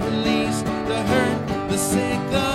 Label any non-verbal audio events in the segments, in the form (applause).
release. The hurt, the sick, the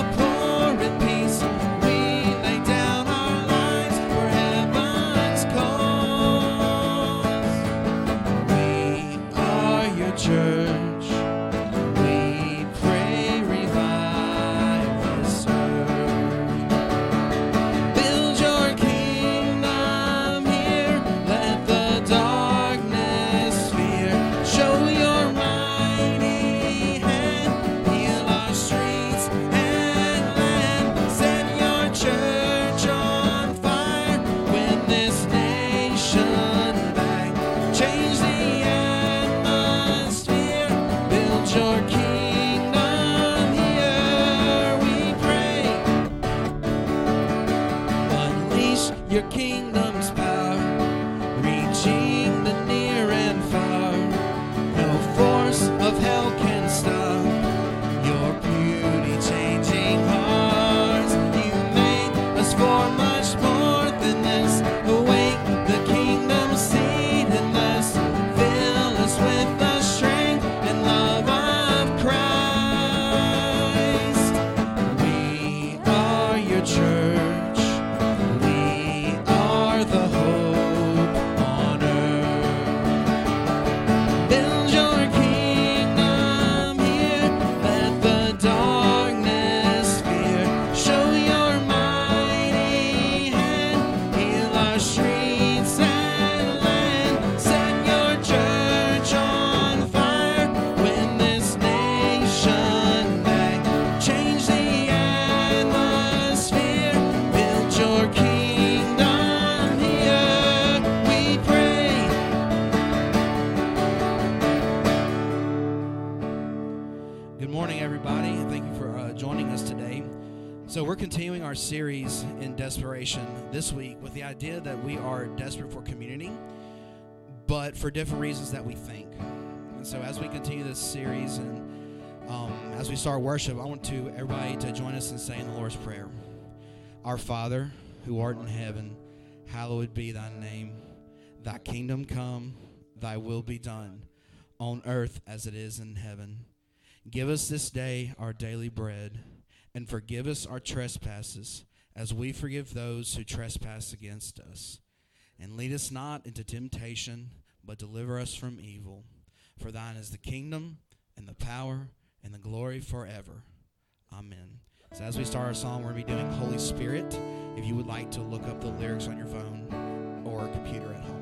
this week with the idea that we are desperate for community, but for different reasons that we think. And so, as we continue this series and um, as we start worship, I want to everybody to join us in saying the Lord's Prayer. Our Father, who art in heaven, hallowed be thy name. Thy kingdom come, thy will be done, on earth as it is in heaven. Give us this day our daily bread, and forgive us our trespasses, as we forgive those who trespass against us. And lead us not into temptation, but deliver us from evil. For thine is the kingdom, and the power, and the glory forever. Amen. So, as we start our song, we're going to be doing Holy Spirit. If you would like to look up the lyrics on your phone or computer at home.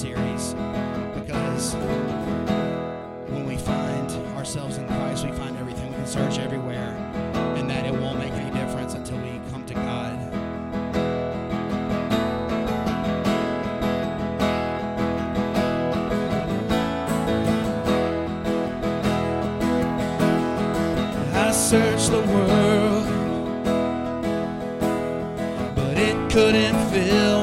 series because when we find ourselves in Christ, we find everything. We can search everywhere, and that it won't make any difference until we come to God. I searched the world, but it couldn't fill.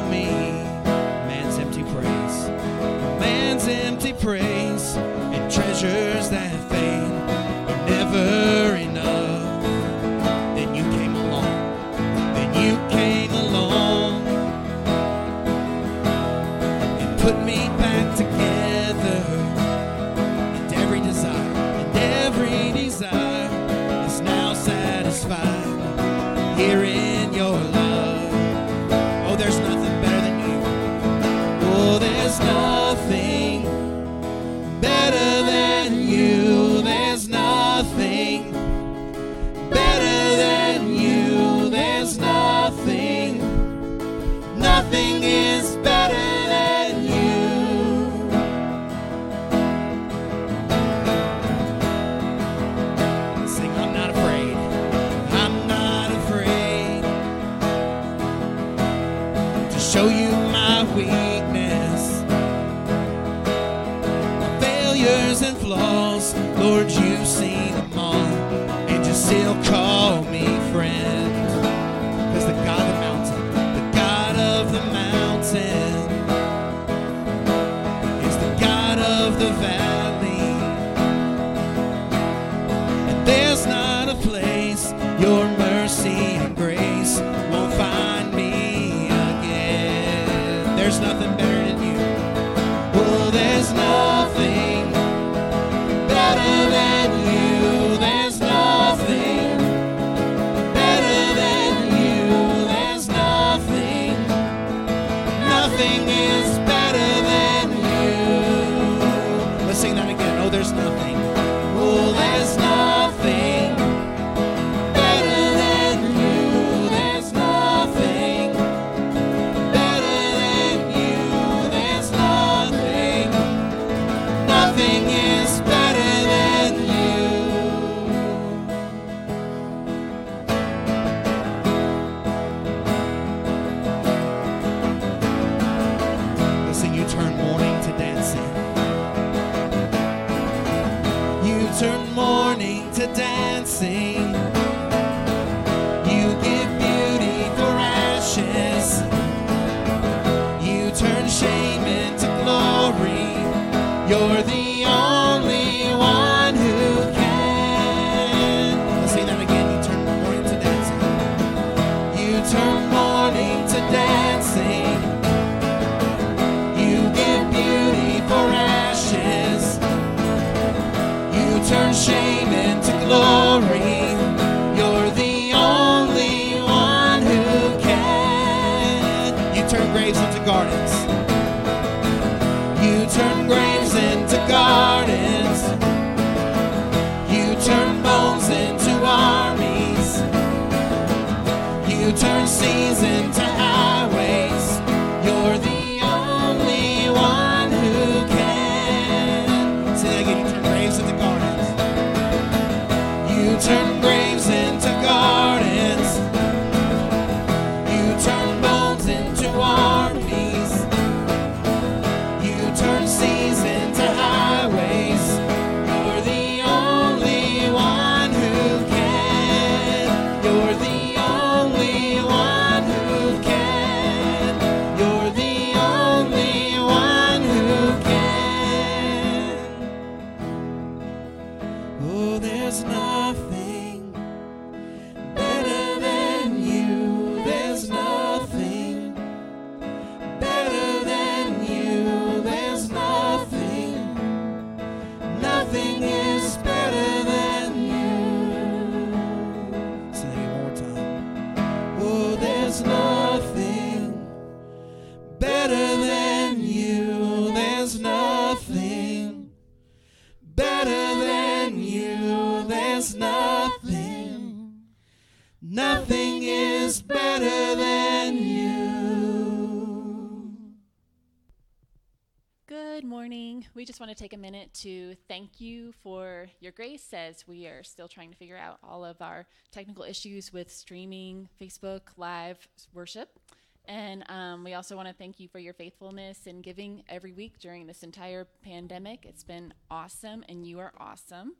Want to take a minute to thank you for your grace as we are still trying to figure out all of our technical issues with streaming Facebook Live worship. And um, we also want to thank you for your faithfulness in giving every week during this entire pandemic. It's been awesome, and you are awesome.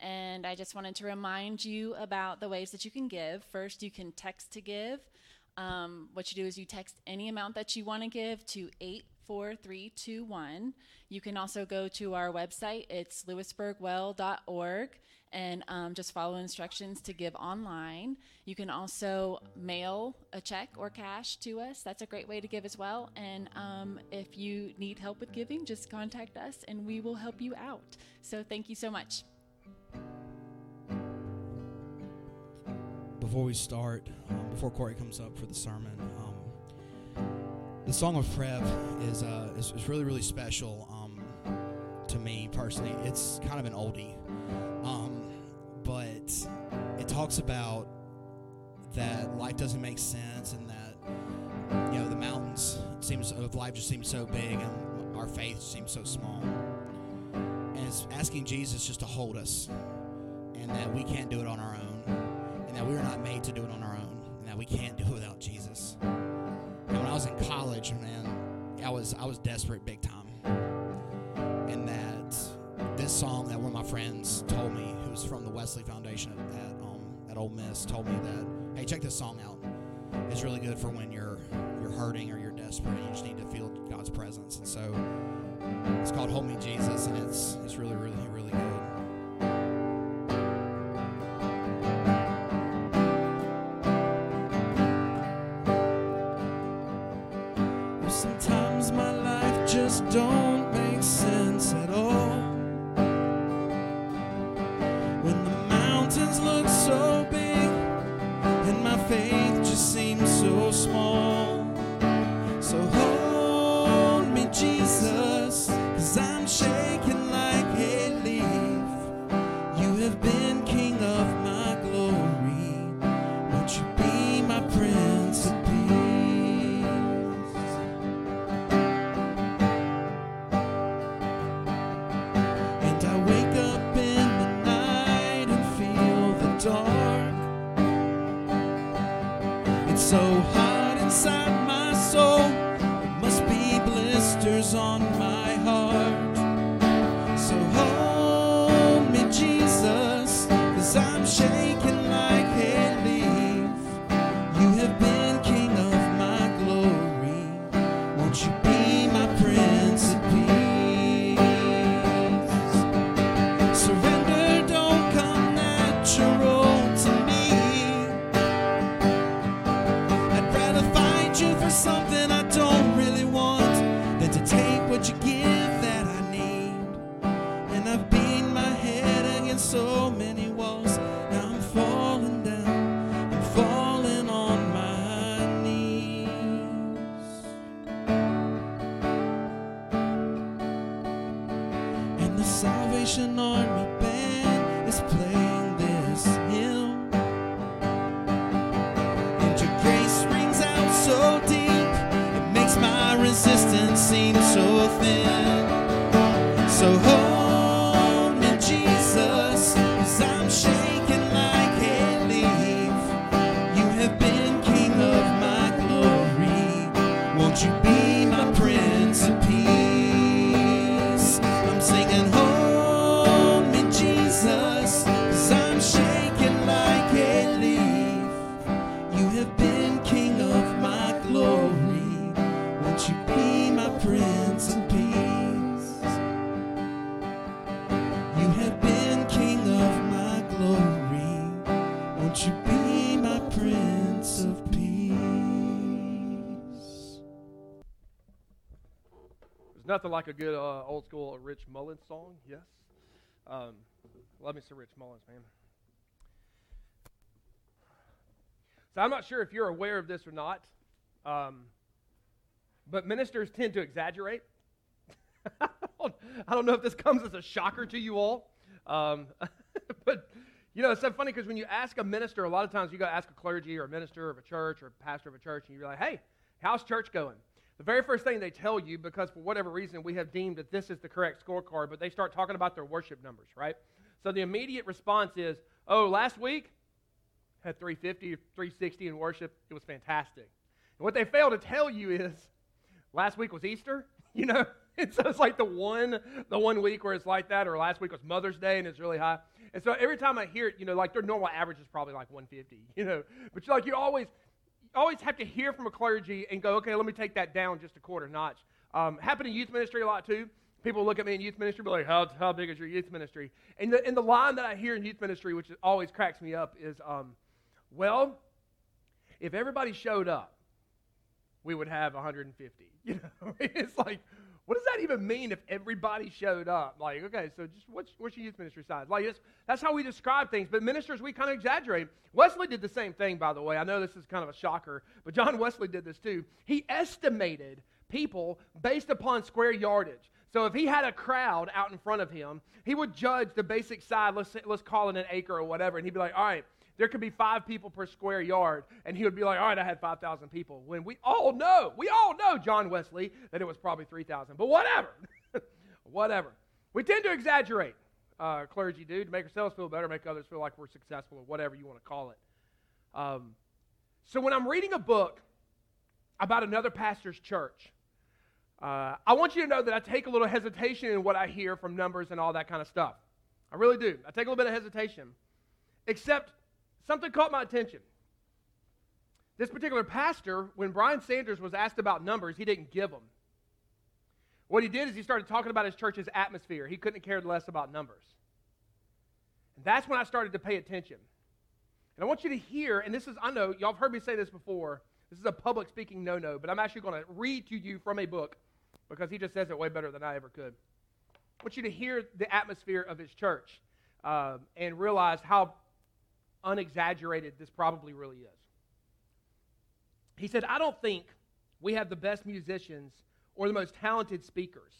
And I just wanted to remind you about the ways that you can give. First, you can text to give. Um, what you do is you text any amount that you want to give to 84321. You can also go to our website, it's lewisburgwell.org, and um, just follow instructions to give online. You can also mail a check or cash to us. That's a great way to give as well. And um, if you need help with giving, just contact us and we will help you out. So thank you so much. Before we start, um, before Corey comes up for the sermon, um, the song of Frev is, uh, is is really really special um, to me personally. It's kind of an oldie, um, but it talks about that life doesn't make sense and that you know the mountains seems of life just seems so big and our faith seems so small. And it's asking Jesus just to hold us, and that we can't do it on our own and that we are not made to do it on our own, and that we can't do it without I was I was desperate big time, and that this song that one of my friends told me, who's from the Wesley Foundation at at, um, at Ole Miss, told me that hey, check this song out. It's really good for when you're you're hurting or you're desperate, and you just need to feel God's presence. And so it's called "Hold Me, Jesus," and it's it's really really really good. Blisters on my heart. Nothing like a good uh, old school Rich Mullins song, yes? Um, love me some Rich Mullins, man. So I'm not sure if you're aware of this or not, um, but ministers tend to exaggerate. I, (laughs) don't, I don't know if this comes as a shocker to you all, um, (laughs) but you know, it's so funny because when you ask a minister, a lot of times you go ask a clergy or a minister of a church or a pastor of a church, and you're like, hey, how's church going? The very first thing they tell you, because for whatever reason we have deemed that this is the correct scorecard, but they start talking about their worship numbers, right? So the immediate response is, oh, last week had 350, 360 in worship. It was fantastic. And what they fail to tell you is, last week was Easter, (laughs) you know? (laughs) And so it's like the one, the one week where it's like that, or last week was Mother's Day and it's really high. And so every time I hear it, you know, like their normal average is probably like 150, (laughs) you know. But you're like you always, always have to hear from a clergy and go, okay, let me take that down just a quarter notch. Um, happened in youth ministry a lot too. People look at me in youth ministry, be like, how, how big is your youth ministry? And the, and the line that I hear in youth ministry, which always cracks me up, is, um, well, if everybody showed up, we would have 150. (laughs) You know, (laughs) it's like, what does that even mean if everybody showed up? Like, okay, so just what's, what's your youth ministry size? Like, it's, that's how we describe things. But ministers, we kind of exaggerate. Wesley did the same thing, by the way. I know this is kind of a shocker, but John (laughs) Wesley did this too. He estimated people based upon square yardage. So if he had a crowd out in front of him, he would judge the basic size, let's, let's call it an acre or whatever, and he'd be like, all right, there could be five people per square yard. And he would be like, all right, I had 5,000 people. When we all know, we all know, John Wesley, that it was probably 3,000. But whatever. (laughs) whatever. We tend to exaggerate, uh, clergy do, to make ourselves feel better, make others feel like we're successful, or whatever you want to call it. Um, so when I'm reading a book about another pastor's church, uh, I want you to know that I take a little hesitation in what I hear from numbers and all that kind of stuff. I really do. I take a little bit of hesitation. Except something caught my attention. This particular pastor, when Brian Sanders was asked about numbers, he didn't give them. What he did is he started talking about his church's atmosphere. He couldn't have cared less about numbers. And that's when I started to pay attention. And I want you to hear, and this is, I know, y'all have heard me say this before. This is a public speaking no no, but I'm actually going to read to you from a book because he just says it way better than I ever could. I want you to hear the atmosphere of his church um, and realize how unexaggerated this probably really is. He said, I don't think we have the best musicians or the most talented speakers.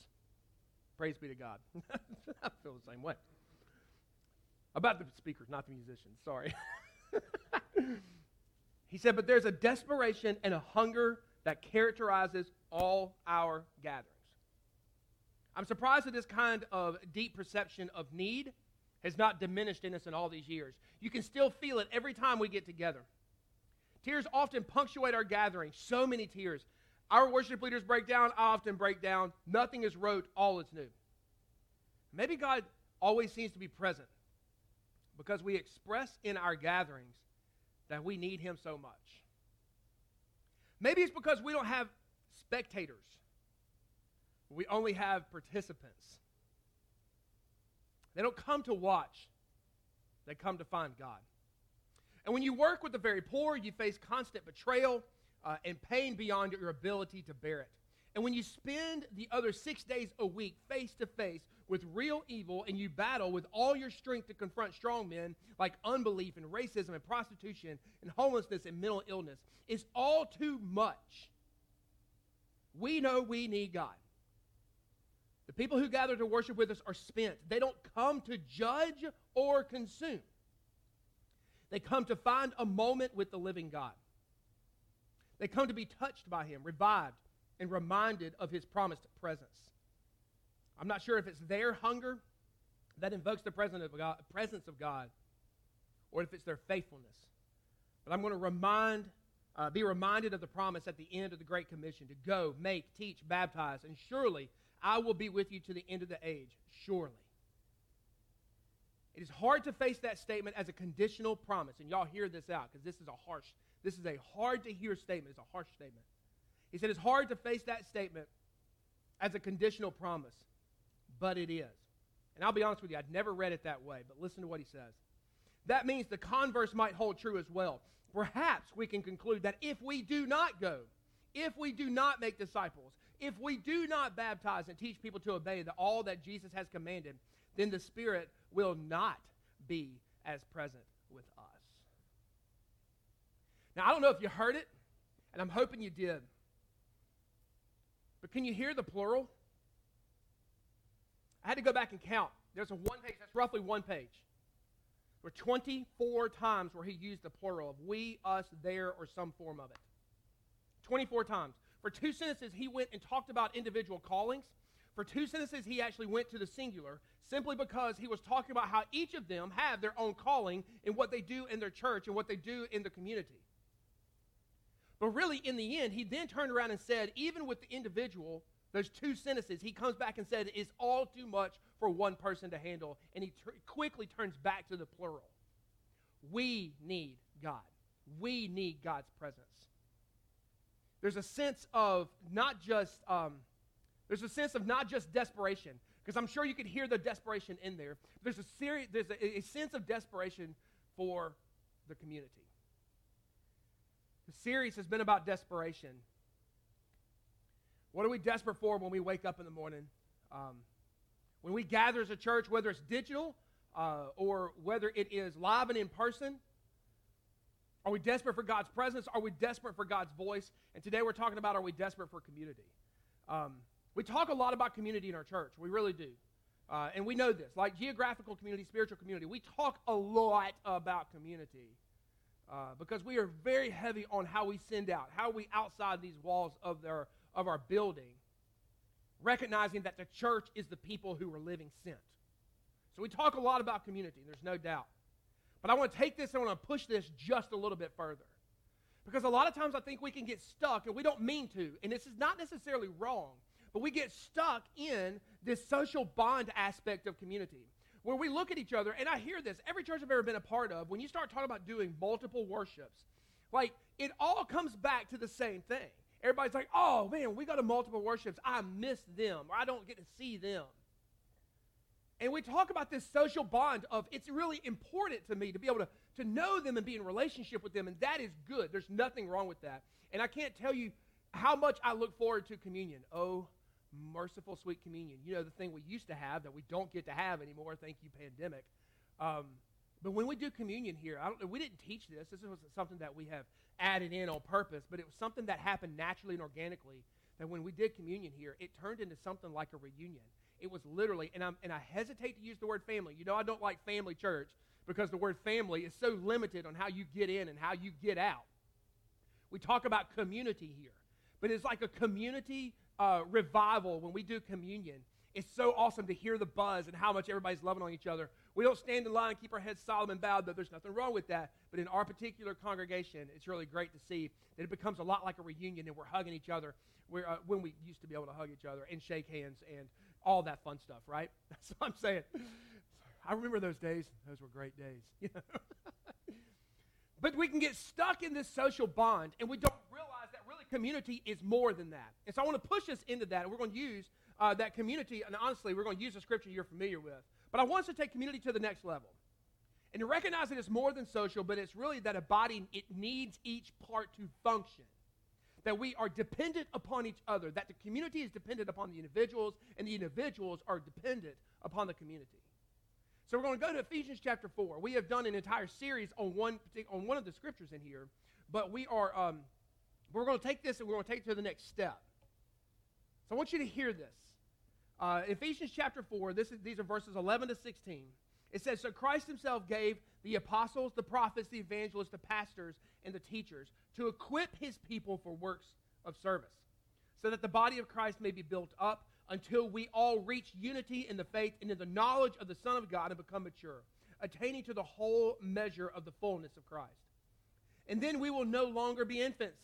Praise be to God. (laughs) I feel the same way. About the speakers, not the musicians, sorry. (laughs) he said, but there's a desperation and a hunger that characterizes all our gatherings. I'm surprised at this kind of deep perception of need has not diminished in us in all these years. You can still feel it every time we get together. Tears often punctuate our gatherings, so many tears. Our worship leaders break down, I often break down. Nothing is rote, all is new. Maybe God always seems to be present because we express in our gatherings that we need Him so much. Maybe it's because we don't have spectators, we only have participants. They don't come to watch, they come to find God. And when you work with the very poor, you face constant betrayal uh, and pain beyond your ability to bear it. And when you spend the other six days a week face to face with real evil and you battle with all your strength to confront strong men like unbelief and racism and prostitution and homelessness and mental illness, it's all too much. We know we need God. The people who gather to worship with us are spent. They don't come to judge or consume. They come to find a moment with the living God. They come to be touched by Him, revived, and reminded of His promised presence. I'm not sure if it's their hunger that invokes the presence of God, or if it's their faithfulness. But I'm going to remind, uh, be reminded of the promise at the end of the Great Commission to go, make, teach, baptize, and surely I will be with you to the end of the age. Surely. It is hard to face that statement as a conditional promise, and y'all hear this out because this is a harsh, this is a hard to hear statement. It's a harsh statement. He said it's hard to face that statement as a conditional promise, but it is. And I'll be honest with you, I'd never read it that way, but listen to what he says. That means the converse might hold true as well. Perhaps we can conclude that if we do not go, if we do not make disciples, if we do not baptize and teach people to obey the, all that Jesus has commanded, then the Spirit will not be as present with us. Now, I don't know if you heard it, and I'm hoping you did, but can you hear the plural? I had to go back and count. There's a one page, that's roughly one page. There were 24 times where he used the plural of we, us, their, or some form of it. 24 times. For two sentences, he went and talked about individual callings. For two sentences, he actually went to the singular simply because he was talking about how each of them have their own calling and what they do in their church and what they do in the community. But really, in the end, he then turned around and said, even with the individual, those two sentences, he comes back and said, it's all too much for one person to handle. And he quickly turns back to the plural. We need God. We need God's presence. There's a sense of not just, um, there's a sense of not just desperation, because I'm sure you could hear the desperation in there. There's a serious, there's a, a sense of desperation for the community. The series has been about desperation. What are we desperate for when we wake up in the morning? Um, when we gather as a church, whether it's digital uh, or whether it is live and in person, are we desperate for God's presence? Are we desperate for God's voice? And today we're talking about are we desperate for community? Um, we talk a lot about community in our church. We really do. Uh, and we know this, like geographical community, spiritual community. We talk a lot about community uh, because we are very heavy on how we send out, how we outside these walls of, their, of our building, recognizing that the church is the people who are living sent. So we talk a lot about community, there's no doubt. But I want to take this and I want to push this just a little bit further. Because a lot of times I think we can get stuck, and we don't mean to, and this is not necessarily wrong, but we get stuck in this social bond aspect of community where we look at each other, and I hear this every church I've ever been a part of, when you start talking about doing multiple worships, like it all comes back to the same thing. Everybody's like, oh man, we got to multiple worships. I miss them, or I don't get to see them. And we talk about this social bond of it's really important to me to be able to, to know them and be in relationship with them, and that is good. There's nothing wrong with that. And I can't tell you how much I look forward to communion. Oh, merciful, sweet communion. You know, the thing we used to have that we don't get to have anymore, thank you, pandemic. Um, but when we do communion here, I don't, we didn't teach this. This was something that we have added in on purpose, but it was something that happened naturally and organically. That when we did communion here, it turned into something like a reunion. It was literally, and, I'm, and I hesitate to use the word family. You know, I don't like family church because the word family is so limited on how you get in and how you get out. We talk about community here, but it's like a community uh, revival when we do communion. It's so awesome to hear the buzz and how much everybody's loving on each other. We don't stand in line, keep our heads solemn and bowed, but there's nothing wrong with that. But in our particular congregation, it's really great to see that it becomes a lot like a reunion and we're hugging each other uh, when we used to be able to hug each other and shake hands and all that fun stuff, right? (laughs) That's what I'm saying. I remember those days. Those were great days. (laughs) You know? but we can get stuck in this social bond and we don't realize that really community is more than that. And so I want to push us into that. And we're going to use uh, that community. And honestly, we're going to use a scripture you're familiar with. But I want us to take community to the next level. And to recognize that it's more than social, but it's really that a body, it needs each part to function that we are dependent upon each other, that the community is dependent upon the individuals, and the individuals are dependent upon the community. So we're going to go to Ephesians chapter 4. We have done an entire series on one, on one of the scriptures in here, but we are, um, we're going to take this and we're going to take it to the next step. So I want you to hear this. Uh, Ephesians chapter 4, this is, these are verses 11 to 16. It says, So Christ himself gave the apostles, the prophets, the evangelists, the pastors, and the teachers to equip his people for works of service, so that the body of Christ may be built up until we all reach unity in the faith and in the knowledge of the Son of God and become mature, attaining to the whole measure of the fullness of Christ. And then we will no longer be infants,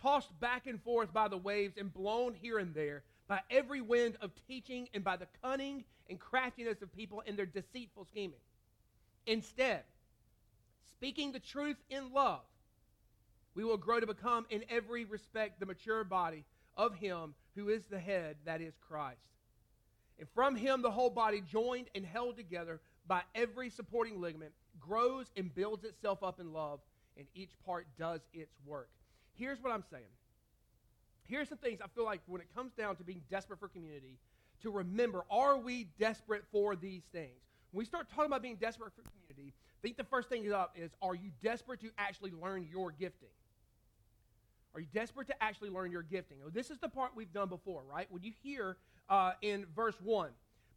tossed back and forth by the waves and blown here and there by every wind of teaching and by the cunning and craftiness of people in their deceitful scheming. Instead, speaking the truth in love, we will grow to become in every respect the mature body of Him who is the head, that is Christ. And from Him, the whole body, joined and held together by every supporting ligament, grows and builds itself up in love, and each part does its work. Here's what I'm saying. Here's some things I feel like when it comes down to being desperate for community, to remember are we desperate for these things? When we start talking about being desperate for community, I think the first thing up is are you desperate to actually learn your gifting? Are you desperate to actually learn your gifting? This is the part we've done before, right? When you hear uh, in verse 1,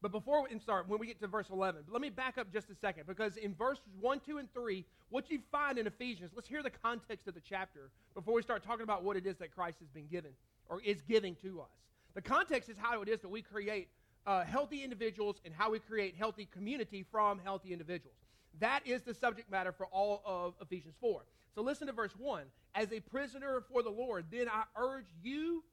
but before we start, when we get to verse 11, let me back up just a second because in verses 1, 2, and 3, what you find in Ephesians, let's hear the context of the chapter before we start talking about what it is that Christ has been given or is giving to us. The context is how it is that we create uh, healthy individuals and how we create healthy community from healthy individuals. That is the subject matter for all of Ephesians 4. So listen to verse 1. As a prisoner for the Lord, then I urge you,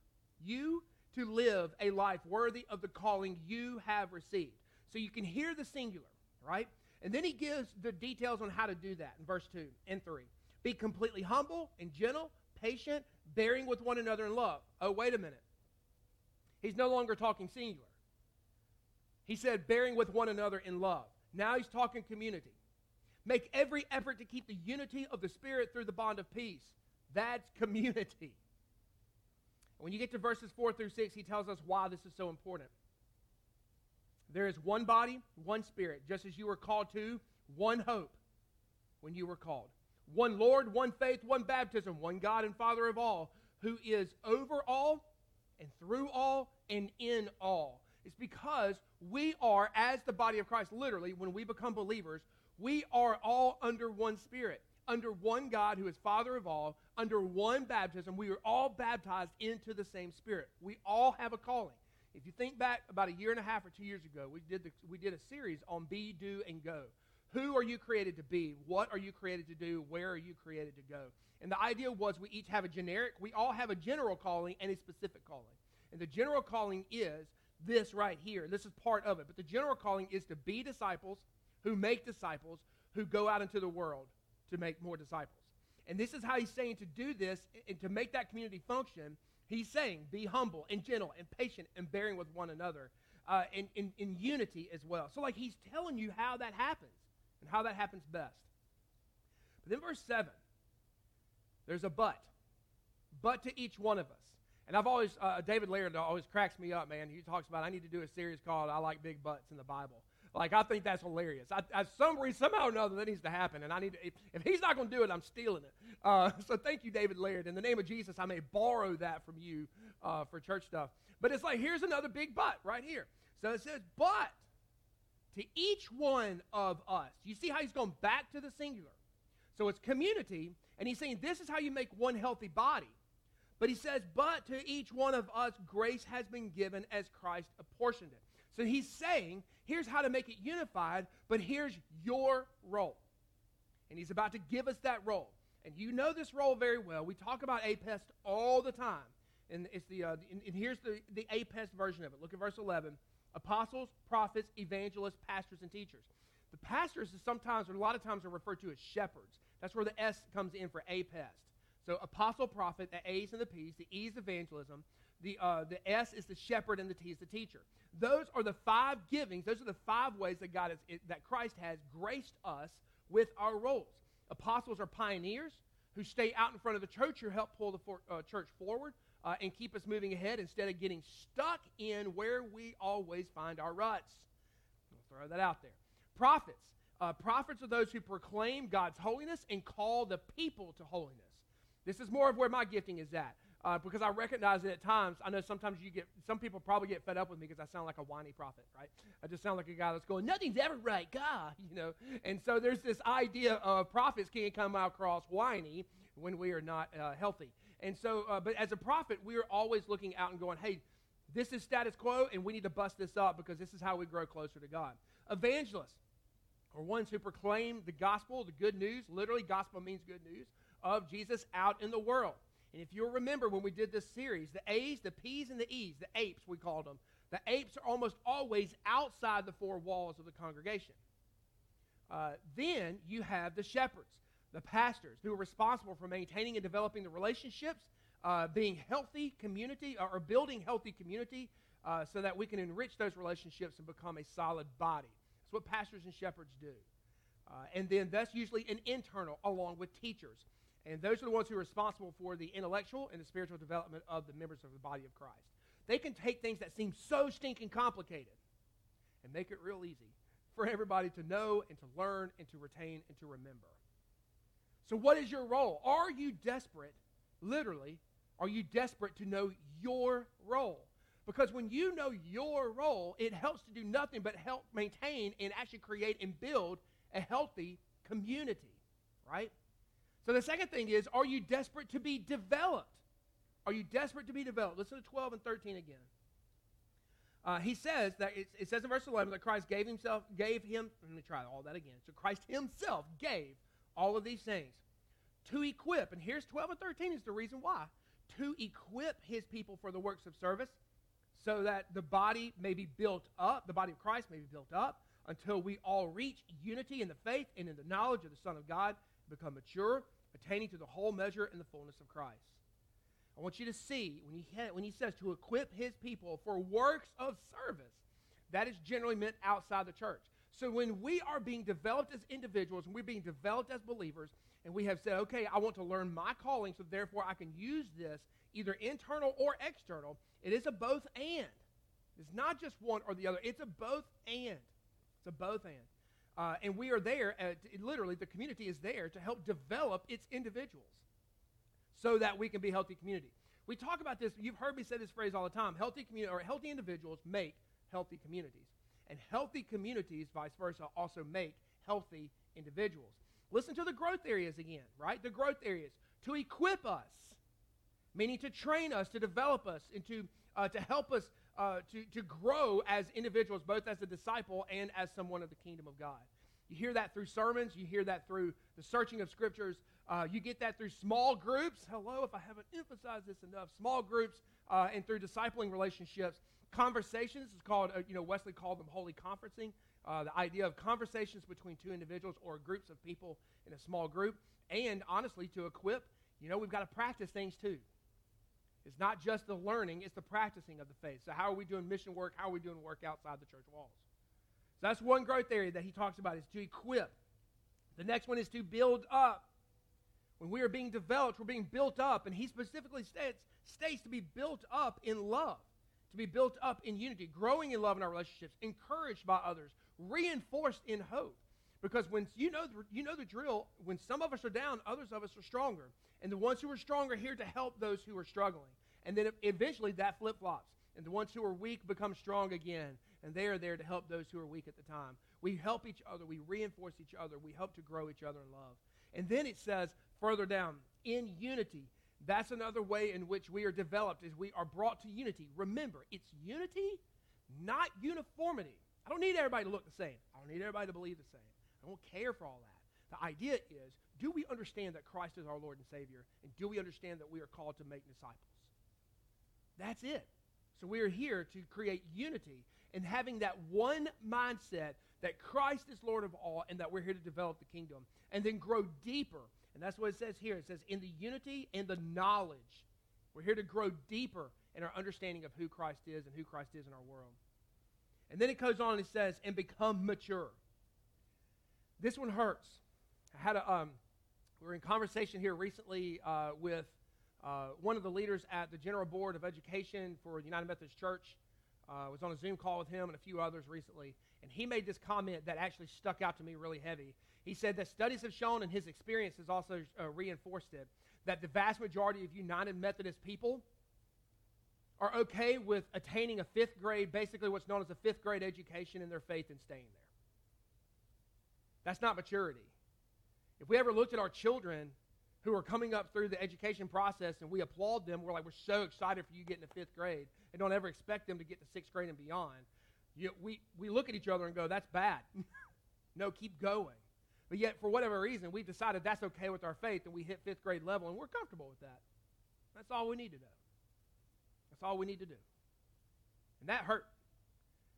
you, to live a life worthy of the calling you have received. So you can hear the singular, right? And then he gives the details on how to do that in verse 2 and 3. Be completely humble and gentle, patient, bearing with one another in love. Oh, wait a minute. He's no longer talking singular. He said, bearing with one another in love. Now he's talking community. Make every effort to keep the unity of the Spirit through the bond of peace. That's community. When you get to verses 4 through 6, he tells us why this is so important. There is one body, one spirit, just as you were called to, one hope when you were called. One Lord, one faith, one baptism, one God and Father of all, who is over all and through all and in all. It's because we are, as the body of Christ, literally, when we become believers, we are all under one spirit under one God who is Father of all, under one baptism. We are all baptized into the same Spirit. We all have a calling. If you think back about a year and a half or two years ago, we did, the, we did a series on be, do, and go. Who are you created to be? What are you created to do? Where are you created to go? And the idea was we each have a generic, we all have a general calling and a specific calling. And the general calling is this right here. This is part of it. But the general calling is to be disciples who make disciples who go out into the world to make more disciples. And this is how he's saying to do this and to make that community function. He's saying, be humble and gentle and patient and bearing with one another uh, in, unity as well. So, like, he's telling you how that happens and how that happens best. But then, verse 7, there's a but. But to each one of us. And I've always, uh, David Laird always cracks me up, man. He talks about, I need to do a series called I Like Big Butts in the Bible. Like, I think that's hilarious. I, I, some reason, somehow or another, that needs to happen. And I need to, if, if he's not going to do it, I'm stealing it. Uh, (laughs) so thank you, David Laird. In the name of Jesus, I may borrow that from you uh, for church stuff. But it's like, here's another big but right here. So it says, but to each one of us. You see how he's going back to the singular. So it's community, and he's saying this is how you make one healthy body. But he says, but to each one of us, grace has been given as Christ apportioned it. So he's saying, here's how to make it unified, but here's your role. And he's about to give us that role. And you know this role very well. We talk about APEST all the time. And, it's the, uh, and, here's the, the APEST version of it. Look at verse 11. Apostles, prophets, evangelists, pastors, and teachers. The pastors is sometimes, or a lot of times, are referred to as shepherds. That's where the S comes in for APEST. So apostle, prophet, the A's and the P's, the E's evangelism, the, uh, the S is the shepherd, and the T is the teacher. Those are the five givings. Those are the five ways that God has, that Christ has graced us with our roles. Apostles are pioneers who stay out in front of the church who help pull the for, uh, church forward uh, and keep us moving ahead instead of getting stuck in where we always find our ruts. I'll throw that out there. Prophets. Uh, prophets are those who proclaim God's holiness and call the people to holiness. This is more of where my gifting is at uh, because I recognize that at times, I know sometimes you get, some people probably get fed up with me because I sound like a whiny prophet, right? I just sound like a guy that's going, nothing's ever right, God, (laughs) you know. And so there's this idea of prophets can't come across whiny when we are not uh, healthy. And so, uh, but as a prophet, we are always looking out and going, hey, This is status quo, and we need to bust this up because this is how we grow closer to God. Evangelists are ones who proclaim the gospel, the good news. Literally, gospel means good news of Jesus out in the world. And if you'll remember when we did this series, the A's, the P's, and the E's, the apes, we called them, the apes are almost always outside the four walls of the congregation. Uh, then you have the shepherds, the pastors, who are responsible for maintaining and developing the relationships, uh, being healthy community, or, building healthy community, uh, so that we can enrich those relationships and become a solid body. That's what pastors and shepherds do. Uh, and then that's usually an internal, along with teachers. And those are the ones who are responsible for the intellectual and the spiritual development of the members of the body of Christ. They can take things that seem so stinking complicated and make it real easy for everybody to know and to learn and to retain and to remember. So, what is your role? Are you desperate, literally, are you desperate to know your role? Because when you know your role, it helps to do nothing but help maintain and actually create and build a healthy community, right? So the second thing is, are you desperate to be developed? Are you desperate to be developed? Listen to 12 and 13 again. Uh, he says that it, it, says in verse 11 that Christ gave himself, gave him, let me try all that again. So Christ himself gave all of these things to equip, and here's 12 and 13 is the reason why, to equip his people for the works of service so that the body may be built up, the body of Christ may be built up until we all reach unity in the faith and in the knowledge of the Son of God, become mature, attaining to the whole measure and the fullness of Christ. I want you to see when he, when he says to equip his people for works of service, that is generally meant outside the church. So when we are being developed as individuals and we're being developed as believers, and we have said, okay, I want to learn my calling, so therefore I can use this either internal or external, it is a both and. It's not just one or the other, it's a both and. It's a both and. Uh, and we are there, at, literally, the community is there to help develop its individuals so that we can be healthy community. We talk about this, you've heard me say this phrase all the time healthy community or healthy individuals make healthy communities. And healthy communities, vice versa, also make healthy individuals. Listen to the growth areas again, right? The growth areas to equip us, meaning to train us, to develop us, and to, uh, to help us uh, to, to grow as individuals, both as a disciple and as someone of the kingdom of God. You hear that through sermons, you hear that through the searching of scriptures, uh, you get that through small groups. Hello, if I haven't emphasized this enough, small groups uh, and through discipling relationships. Conversations is called, uh, you know, Wesley called them holy conferencing. Uh, the idea of conversations between two individuals or groups of people in a small group. And honestly, to equip, you know, we've got to practice things too. It's not just the learning, it's the practicing of the faith. So, how are we doing mission work? How are we doing work outside the church walls? So, that's one growth area that he talks about is to equip. The next one is to build up. When we are being developed, we're being built up. And he specifically states, states to be built up in love, to be built up in unity, growing in love in our relationships, encouraged by others, reinforced in hope. Because when you know, you know the drill, when some of us are down, others of us are stronger. And the ones who are strong are here to help those who are struggling. And then eventually that flip flops. And the ones who are weak become strong again. And they are there to help those who are weak at the time. We help each other. We reinforce each other. We help to grow each other in love. And then it says further down, in unity. That's another way in which we are developed, is we are brought to unity. Remember, it's unity, not uniformity. I don't need everybody to look the same. I don't need everybody to believe the same. I don't care for all that. The idea is do we understand that Christ is our Lord and Savior? And do we understand that we are called to make disciples? That's it. So we are here to create unity and having that one mindset that Christ is Lord of all and that we're here to develop the kingdom and then grow deeper. And that's what it says here. It says, in the unity and the knowledge. We're here to grow deeper in our understanding of who Christ is and who Christ is in our world. And then it goes on and it says, and become mature. This one hurts. I had a, um, we were in conversation here recently uh, with uh, one of the leaders at the General Board of Education for United Methodist Church. Uh, was on a Zoom call with him and a few others recently, and he made this comment that actually stuck out to me really heavy. He said that studies have shown, and his experience has also uh, reinforced it, that the vast majority of United Methodist people are okay with attaining a fifth grade, basically what's known as a fifth grade education in their faith and staying there. That's not maturity. If we ever looked at our children, who are coming up through the education process and we applaud them. We're like, we're so excited for you getting to fifth grade and don't ever expect them to get to sixth grade and beyond. You, we, we look at each other and go, that's bad. (laughs) no, keep going. But yet, for whatever reason, we've decided that's okay with our faith and we hit fifth grade level and we're comfortable with that. That's all we need to do. That's all we need to do. And that hurt.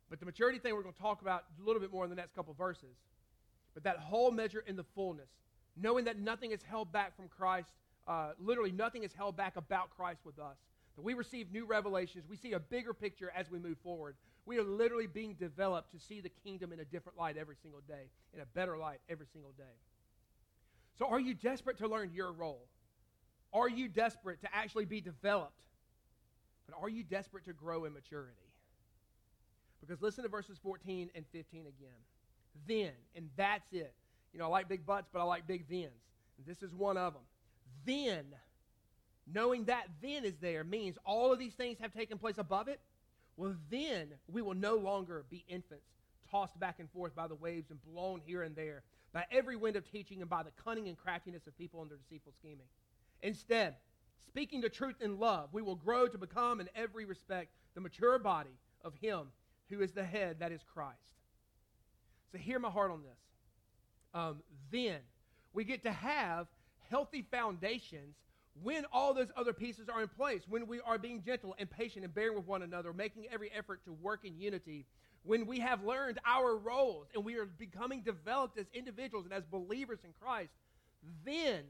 But the maturity thing we're going to talk about a little bit more in the next couple verses. But that whole measure in the fullness, knowing that nothing is held back from Christ, uh, literally nothing is held back about Christ with us. That we receive new revelations, we see a bigger picture as we move forward. We are literally being developed to see the kingdom in a different light every single day, in a better light every single day. So, are you desperate to learn your role? Are you desperate to actually be developed? But are you desperate to grow in maturity? Because listen to verses 14 and 15 again. Then, and that's it. You know, I like big butts, but I like big thens. And this is one of them. Then, knowing that then is there means all of these things have taken place above it. Well, then we will no longer be infants, tossed back and forth by the waves and blown here and there by every wind of teaching and by the cunning and craftiness of people and their deceitful scheming. Instead, speaking the truth in love, we will grow to become in every respect the mature body of Him who is the head, that is Christ. So hear my heart on this. Um, then we get to have healthy foundations when all those other pieces are in place, when we are being gentle and patient and bearing with one another, making every effort to work in unity, when we have learned our roles and we are becoming developed as individuals and as believers in Christ, then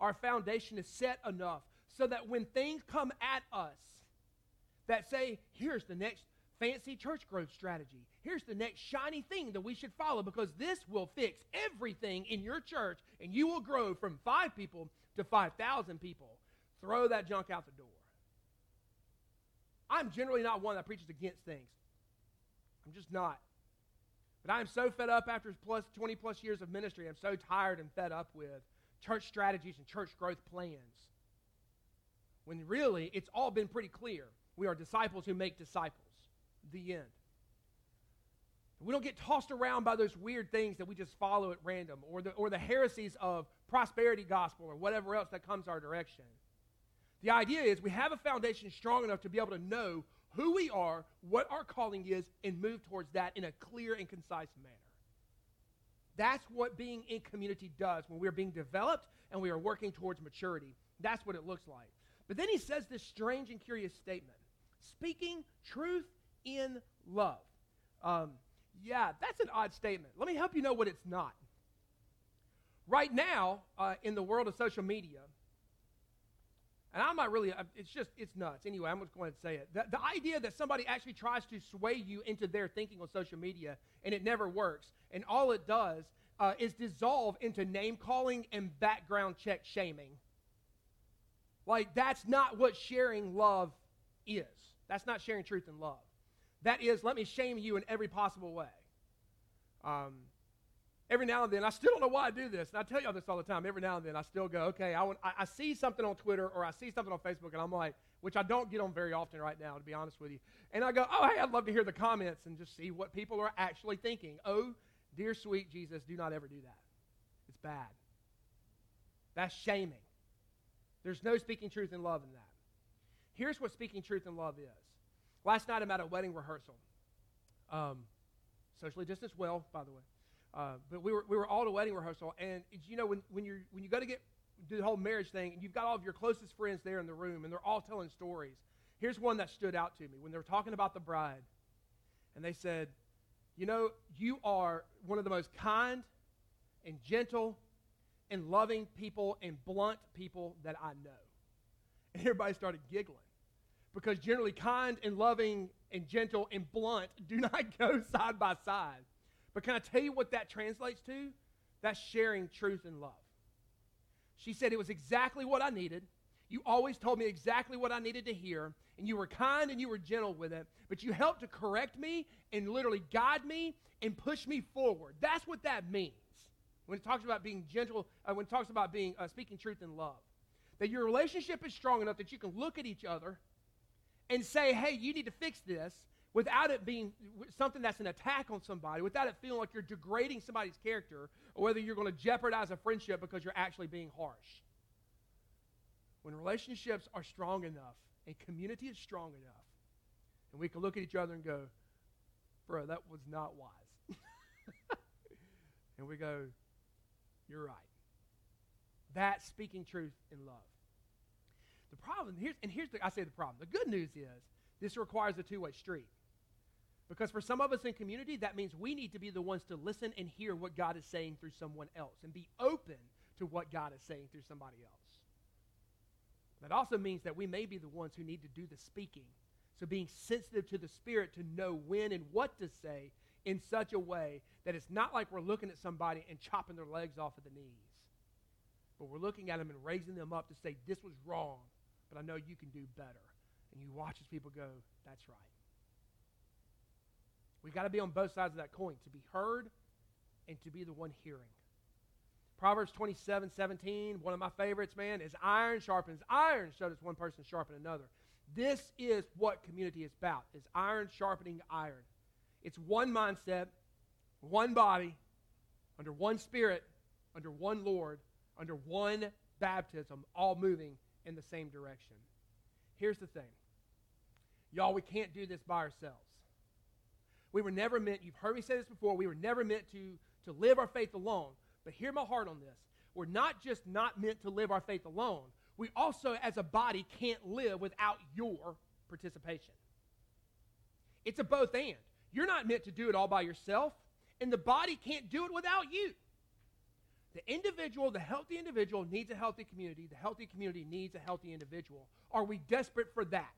our foundation is set enough so that when things come at us that say, here's the next fancy church growth strategy. Here's the next shiny thing that we should follow because this will fix everything in your church and you will grow from five people to 5,000 people. Throw that junk out the door. I'm generally not one that preaches against things. I'm just not. But I am so fed up after plus 20 plus years of ministry. I'm so tired and fed up with church strategies and church growth plans. When really, it's all been pretty clear. We are disciples who make disciples. The end. We don't get tossed around by those weird things that we just follow at random or the, or the heresies of prosperity gospel or whatever else that comes our direction. The idea is we have a foundation strong enough to be able to know who we are, what our calling is, and move towards that in a clear and concise manner. That's what being in community does when we're being developed and we are working towards maturity. That's what it looks like. But then he says this strange and curious statement speaking truth in love. Um, yeah, that's an odd statement. Let me help you know what it's not. Right now, uh, in the world of social media, and I'm not really, it's just, it's nuts. Anyway, I'm just going to say it. The, the idea that somebody actually tries to sway you into their thinking on social media and it never works, and all it does uh, is dissolve into name calling and background check shaming. Like, that's not what sharing love is. That's not sharing truth and love. That is, let me shame you in every possible way. Um, every now and then, I still don't know why I do this, and I tell y'all this all the time. Every now and then, I still go, okay, I, want, I, I see something on Twitter or I see something on Facebook, and I'm like, which I don't get on very often right now, to be honest with you. And I go, oh, hey, I'd love to hear the comments and just see what people are actually thinking. Oh, dear sweet Jesus, do not ever do that. It's bad. That's shaming. There's no speaking truth and love in that. Here's what speaking truth and love is. Last night I'm at a wedding rehearsal. Um, socially distanced well, by the way. Uh, but we were, we were all at a wedding rehearsal, and you know when, when, you're, when you go to get do the whole marriage thing, and you've got all of your closest friends there in the room, and they're all telling stories. Here's one that stood out to me when they were talking about the bride, and they said, "You know, you are one of the most kind and gentle and loving people and blunt people that I know." And everybody started giggling because generally kind and loving and gentle and blunt (laughs) do not go side by side. But can I tell you what that translates to? That's sharing truth and love. She said it was exactly what I needed. You always told me exactly what I needed to hear, and you were kind and you were gentle with it, but you helped to correct me and literally guide me and push me forward. That's what that means when it talks about being gentle, uh, when it talks about being uh, speaking truth in love. That your relationship is strong enough that you can look at each other and say, hey, you need to fix this without it being something that's an attack on somebody, without it feeling like you're degrading somebody's character, or whether you're going to jeopardize a friendship because you're actually being harsh. when relationships are strong enough and community is strong enough, and we can look at each other and go, bro, that was not wise. (laughs) and we go, you're right. That's speaking truth in love. The problem, here's, and here's the, I say the problem. The good news is this requires a two way street. Because for some of us in community, that means we need to be the ones to listen and hear what God is saying through someone else and be open to what God is saying through somebody else. That also means that we may be the ones who need to do the speaking. So being sensitive to the Spirit to know when and what to say in such a way that it's not like we're looking at somebody and chopping their legs off at the knees. But we're looking at them and raising them up to say, this was wrong, but I know you can do better. And you watch as people go, that's right. We've got to be on both sides of that coin to be heard and to be the one hearing. Proverbs 27 17, one of my favorites, man, is iron sharpens iron, so does one person sharpen another. This is what community is about, is iron sharpening iron. It's one mindset, one body, under one spirit, under one Lord, under one baptism, all moving in the same direction. Here's the thing. Y'all, we can't do this by ourselves. We were never meant, you've heard me say this before, we were never meant to, to live our faith alone. But hear my heart on this. We're not just not meant to live our faith alone, we also, as a body, can't live without your participation. It's a both and. You're not meant to do it all by yourself, and the body can't do it without you. The individual, the healthy individual, needs a healthy community. The healthy community needs a healthy individual. Are we desperate for that?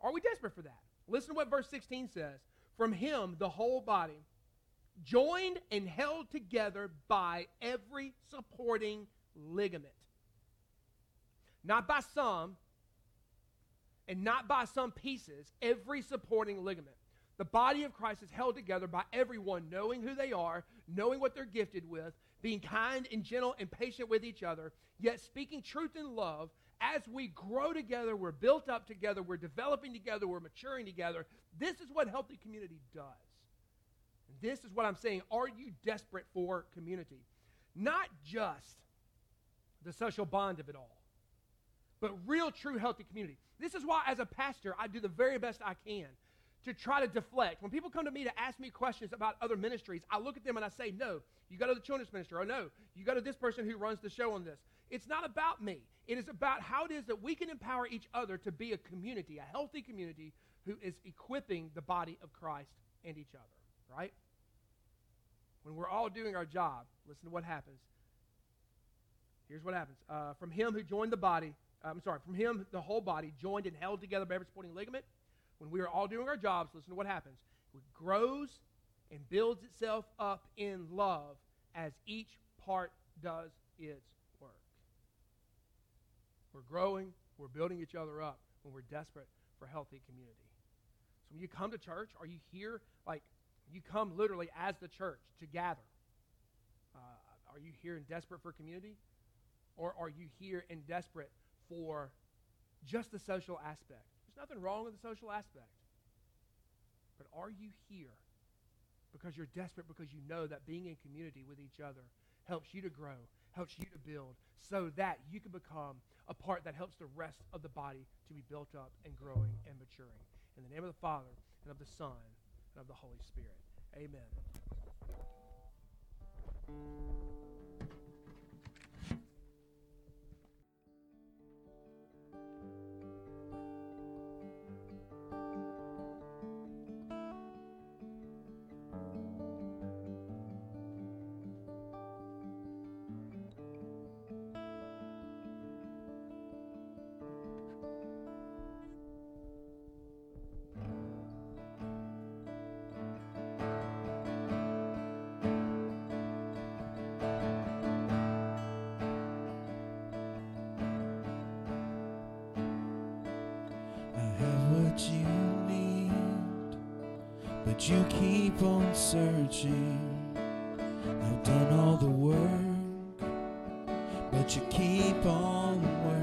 Are we desperate for that? Listen to what verse 16 says. From him, the whole body, joined and held together by every supporting ligament. Not by some, and not by some pieces, every supporting ligament. The body of Christ is held together by everyone knowing who they are, knowing what they're gifted with, being kind and gentle and patient with each other, yet speaking truth in love. As we grow together, we're built up together, we're developing together, we're maturing together. This is what healthy community does. And this is what I'm saying. Are you desperate for community? Not just the social bond of it all, but real, true, healthy community. This is why, as a pastor, I do the very best I can to try to deflect. When people come to me to ask me questions about other ministries, I look at them and I say, no, you go to the children's minister, Oh, no, you go to this person who runs the show on this. It's not about me. It is about how it is that we can empower each other to be a community, a healthy community who is equipping the body of Christ and each other, right? When we're all doing our job, listen to what happens. Here's what happens. Uh, from him who joined the body, I'm sorry, from him, the whole body, joined and held together by every supporting ligament, when we are all doing our jobs, listen to what happens. It grows and builds itself up in love as each part does its work. We're growing, we're building each other up when we're desperate for healthy community. So when you come to church, are you here like you come literally as the church to gather? Uh, are you here and desperate for community? Or are you here and desperate for just the social aspect? There's nothing wrong with the social aspect. But are you here because you're desperate because you know that being in community with each other helps you to grow, helps you to build, so that you can become a part that helps the rest of the body to be built up and growing and maturing. In the name of the Father, and of the Son, and of the Holy Spirit. Amen. You keep on searching. I've done all the work, but you keep on working.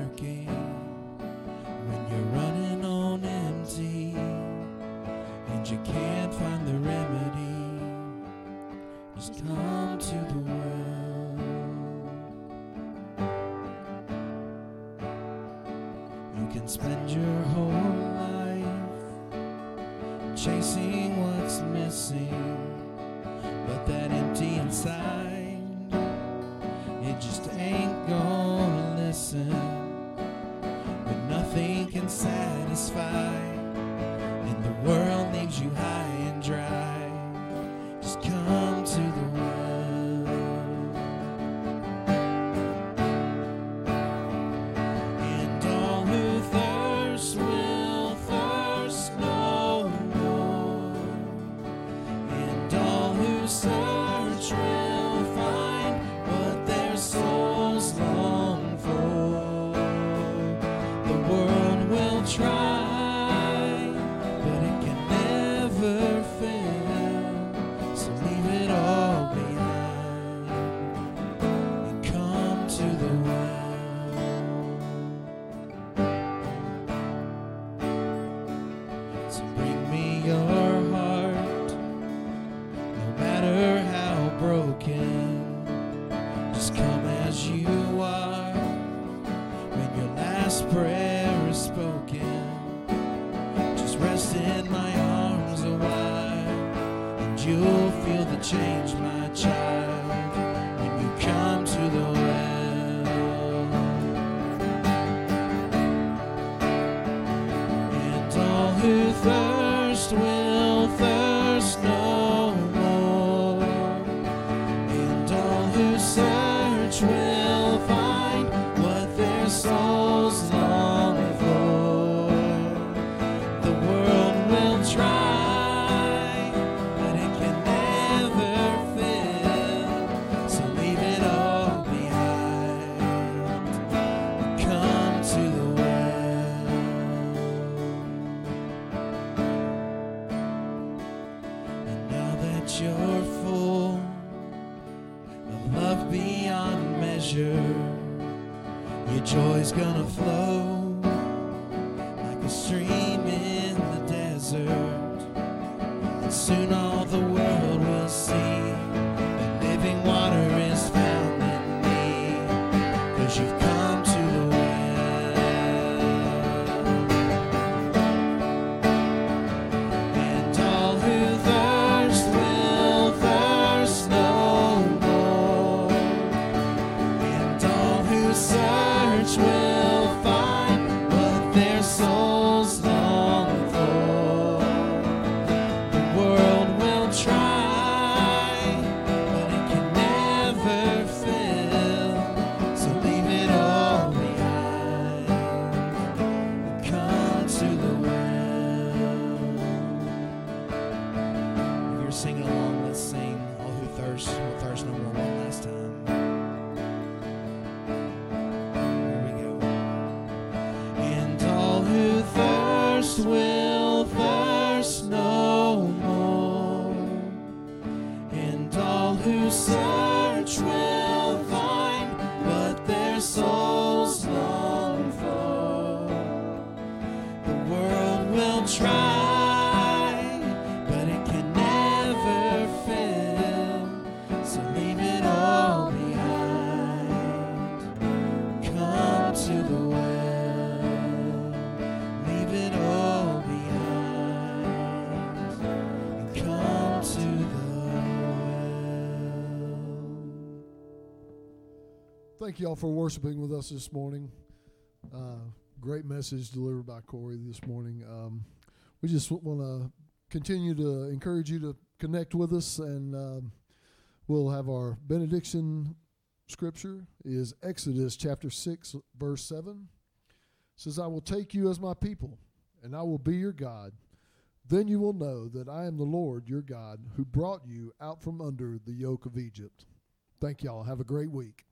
spread my arms wide, and you'll feel the change, my child. thank y'all for worshiping with us this morning. Uh, great message delivered by Corey this morning. Um, we just want to continue to encourage you to connect with us, and um, we'll have our benediction scripture is Exodus chapter six, verse seven. It says, "I will take you as my people, and I will be your God." Then you will know that I am the Lord your God who brought you out from under the yoke of Egypt. Thank y'all. Have a great week.